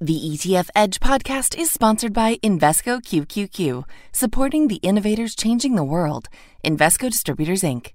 The ETF Edge podcast is sponsored by Invesco QQQ, supporting the innovators changing the world. Invesco Distributors, Inc.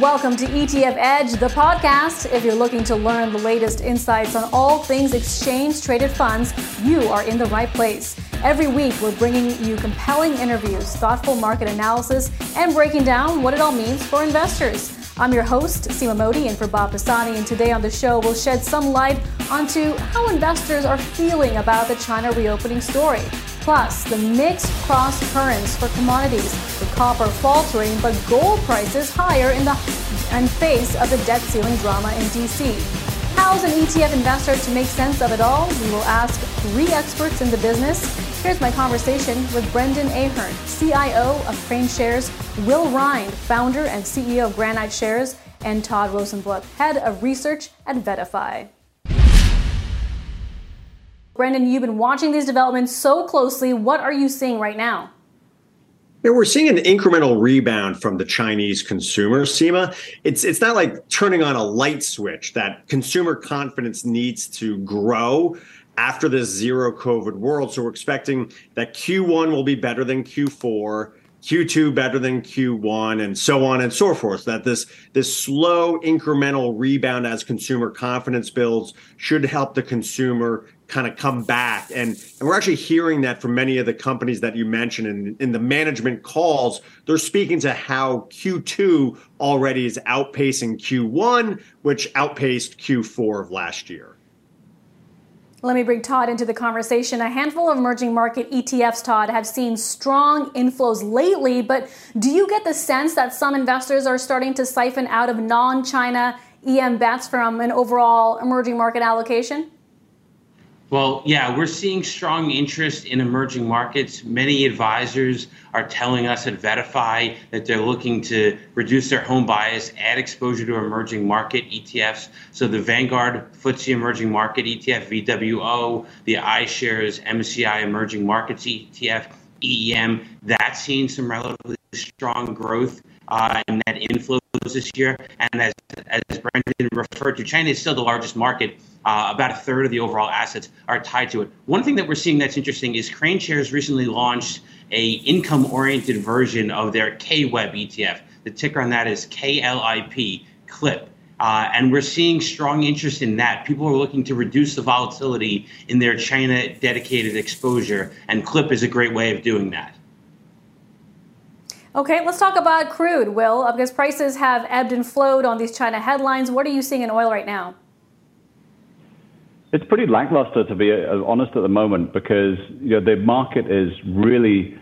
Welcome to ETF Edge, the podcast. If you're looking to learn the latest insights on all things exchange traded funds, you are in the right place. Every week, we're bringing you compelling interviews, thoughtful market analysis, and breaking down what it all means for investors. I'm your host, Seema Mody, and for Bob Pisani, and today on the show, we'll shed some light onto how investors are feeling about the China reopening story. Plus, the mixed cross currents for commodities, with copper faltering but gold prices higher in the in face of the debt ceiling drama in DC. How's an ETF investor to make sense of it all? We will ask three experts in the business. Here's my conversation with Brendan Ahern, CIO of KraneShares, Will Rhind, founder and CEO of Granite Shares, and Todd Rosenbluth, head of research at VettaFi. Brendan, you've been watching these developments so closely. What are you seeing right now? Yeah, we're seeing an incremental rebound from the Chinese consumer, Seema. It's it's not like turning on a light switch that consumer confidence needs to grow after this zero COVID world. So we're expecting that Q1 will be better than Q4. Q2 better than Q1 and so on and so forth. That this this slow incremental rebound as consumer confidence builds should help the consumer kind of come back. And, and we're actually hearing that from many of the companies that you mentioned in, in the management calls. They're speaking to how Q2 already is outpacing Q1, which outpaced Q4 of last year. Let me bring Todd into the conversation. A handful of emerging market ETFs, Todd, have seen strong inflows lately, but do you get the sense that some investors are starting to siphon out of non China EM bets from an overall emerging market allocation? Well, yeah, we're seeing strong interest in emerging markets. Many advisors are telling us at VettaFi that they're looking to reduce their home bias, add exposure to emerging market ETFs. So the Vanguard FTSE Emerging Market ETF, VWO, the iShares MSCI Emerging Markets ETF, EEM, that's seeing some relatively strong growth uh, and net inflows this year. And as, as Brendan referred to, China is still the largest market. Uh, about a third of the overall assets are tied to it. One thing that we're seeing that's interesting is KraneShares recently launched a income-oriented version of their K-Web ETF. The ticker on that is KLIP, CLIP. Uh, and we're seeing strong interest in that. People are looking to reduce the volatility in their China dedicated exposure, and CLIP is a great way of doing that. Okay, let's talk about crude, Will, because prices have ebbed and flowed on these China headlines. What are you seeing in oil right now? It's pretty lackluster, to be uh, honest, at the moment, because you know the market is really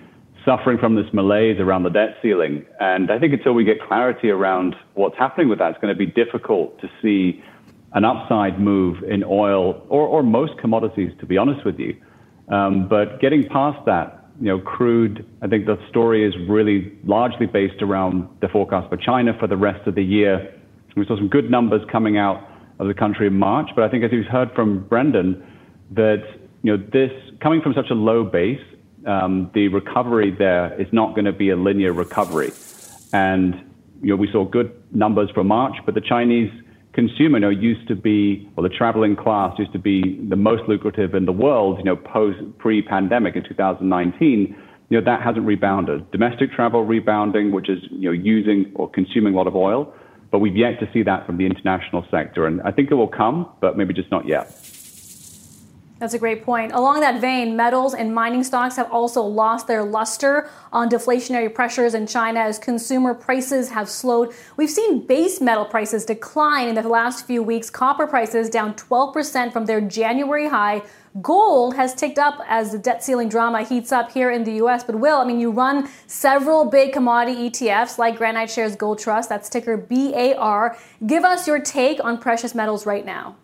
suffering from this malaise around the debt ceiling. And I think until we get clarity around what's happening with that, it's going to be difficult to see an upside move in oil or, or most commodities, to be honest with you. Um, but getting past that, you know, crude, I think the story is really largely based around the forecast for China for the rest of the year. We saw some good numbers coming out of the country in March, but I think as you've heard from Brendan, that you know this coming from such a low base, um, the recovery there is not going to be a linear recovery, and you know we saw good numbers for March, but the Chinese consumer you know, used to be, or the traveling class used to be the most lucrative in the world, you know, post pre-pandemic in 2019, you know, that hasn't rebounded. Domestic travel rebounding, which is, you know, using or consuming a lot of oil, but we've yet to see that from the international sector. And I think it will come, but maybe just not yet. That's a great point. Along that vein, metals and mining stocks have also lost their luster on deflationary pressures in China as consumer prices have slowed. We've seen base metal prices decline in the last few weeks. Copper prices down 12% from their January high. Gold has ticked up as the debt ceiling drama heats up here in the US. But, Will, I mean, you run several big commodity ETFs like Granite Shares Gold Trust, that's ticker BAR. Give us your take on precious metals right now.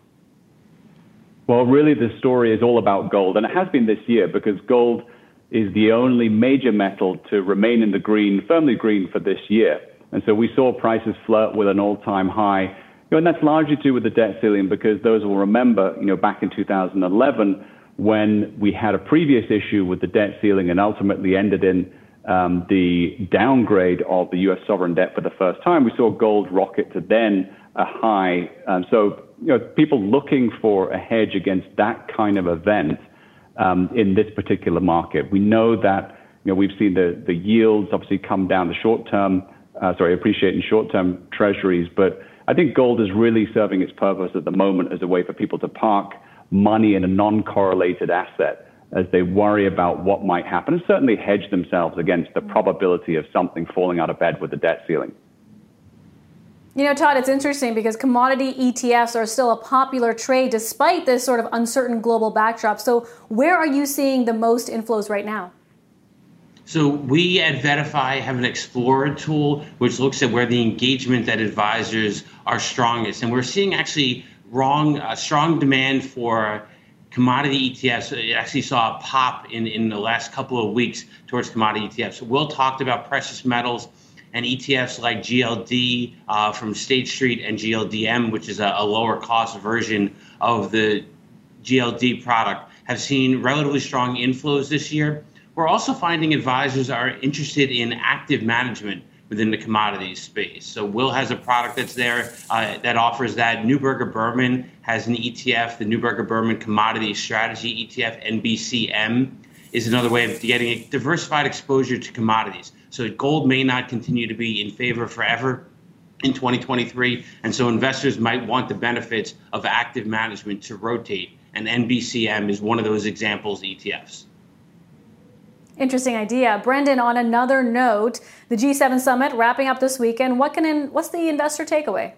Well, really, the story is all about gold, and it has been this year because gold is the only major metal to remain in the green, firmly green for this year. And so we saw prices flirt with an all-time high. You know, and that's largely due with the debt ceiling because those will remember, you know, back in 2011 when we had a previous issue with the debt ceiling and ultimately ended in um, the downgrade of the U.S. sovereign debt for the first time, we saw gold rocket to then a high. Um, so you know, people looking for a hedge against that kind of event um, in this particular market. We know that you know, we've seen the, the yields obviously come down, the short term, uh, sorry, appreciate in short term treasuries, but I think gold is really serving its purpose at the moment as a way for people to park money in a non correlated asset as they worry about what might happen and certainly hedge themselves against the probability of something falling out of bed with the debt ceiling. You know, Todd, it's interesting because commodity ETFs are still a popular trade despite this sort of uncertain global backdrop. So, where are you seeing the most inflows right now? So, we at VettaFi have an Explorer tool which looks at where the engagement that advisors are strongest. And we're seeing actually wrong, uh, strong demand for commodity ETFs. It actually saw a pop in, in the last couple of weeks towards commodity ETFs. Will talked about precious metals and ETFs like GLD uh, from State Street and GLDM, which is a, a lower cost version of the GLD product, have seen relatively strong inflows this year. We're also finding advisors are interested in active management within the commodities space. So Will has a product that's there uh, that offers that. Neuberger Berman has an ETF, the Neuberger Berman Commodity Strategy ETF, NBCM, is another way of getting a diversified exposure to commodities. So gold may not continue to be in favor forever in 2023, and so investors might want the benefits of active management to rotate, and NBCM is one of those examples ETFs. Interesting idea. Brendan, on another note, the G7 summit wrapping up this weekend. What can in, what's the investor takeaway?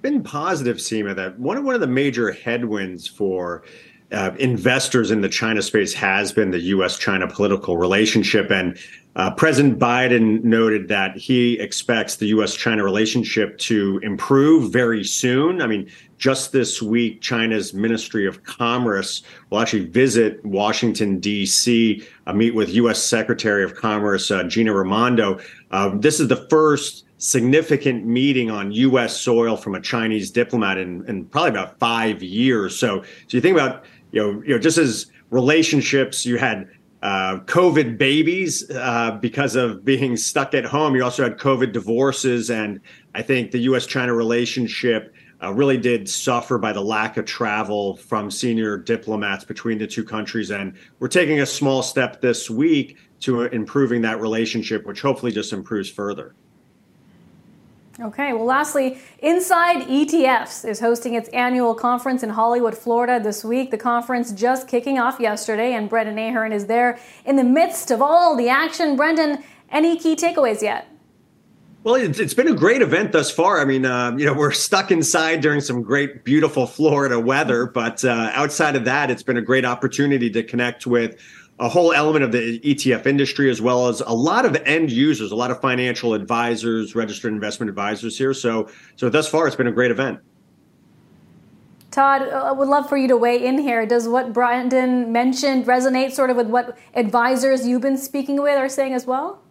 Been positive, Seema, that one of one of the major headwinds for uh, investors in the China space has been the U.S. China political relationship. And uh, President Biden noted that he expects the U.S. China relationship to improve very soon. I mean, just this week, China's Ministry of Commerce will actually visit Washington, D.C., uh, meet with U.S. Secretary of Commerce uh, Gina Raimondo. Uh, this is the first significant meeting on U.S. soil from a Chinese diplomat in, in probably about five years. So, so you think about you know, you know, just as relationships, you had uh, COVID babies uh, because of being stuck at home. You also had COVID divorces, and I think the U.S.-China relationship uh, really did suffer by the lack of travel from senior diplomats between the two countries. And we're taking a small step this week to improving that relationship, which hopefully just improves further. Okay, well, lastly, Inside ETFs is hosting its annual conference in Hollywood, Florida this week. The conference just kicking off yesterday, and Brendan Ahern is there in the midst of all the action. Brendan, any key takeaways yet? Well, it's been a great event thus far. I mean, uh, you know, we're stuck inside during some great, beautiful Florida weather, but uh, outside of that, it's been a great opportunity to connect with a whole element of the ETF industry, as well as a lot of end users, a lot of financial advisors, registered investment advisors here. So, so thus far, it's been a great event. Todd, I would love for you to weigh in here. Does what Brendan mentioned resonate sort of with what advisors you've been speaking with are saying as well?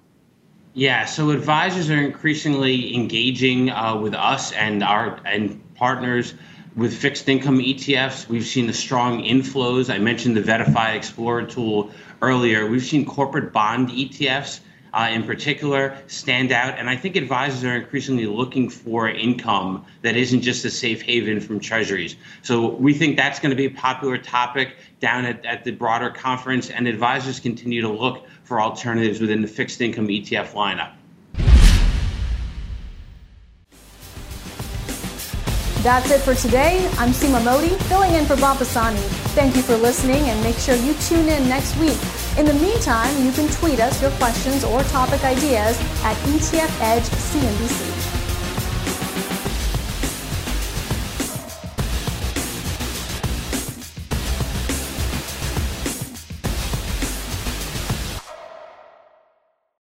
Yeah, so advisors are increasingly engaging uh, with us and our and partners with fixed income ETFs, we've seen the strong inflows. I mentioned the VettaFi Explorer tool earlier. We've seen corporate bond ETFs uh, in particular stand out. And I think advisors are increasingly looking for income that isn't just a safe haven from treasuries. So we think that's going to be a popular topic down at, at the broader conference. And advisors continue to look for alternatives within the fixed income ETF lineup. That's it for today. I'm Seema Mody, filling in for Bob Pisani. Thank you for listening and make sure you tune in next week. In the meantime, you can tweet us your questions or topic ideas at ETF Edge CNBC.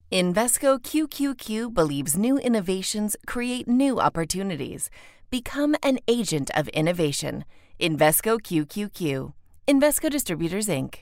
Invesco QQQ believes new innovations create new opportunities. Become an agent of innovation. Invesco QQQ. Invesco Distributors, Inc.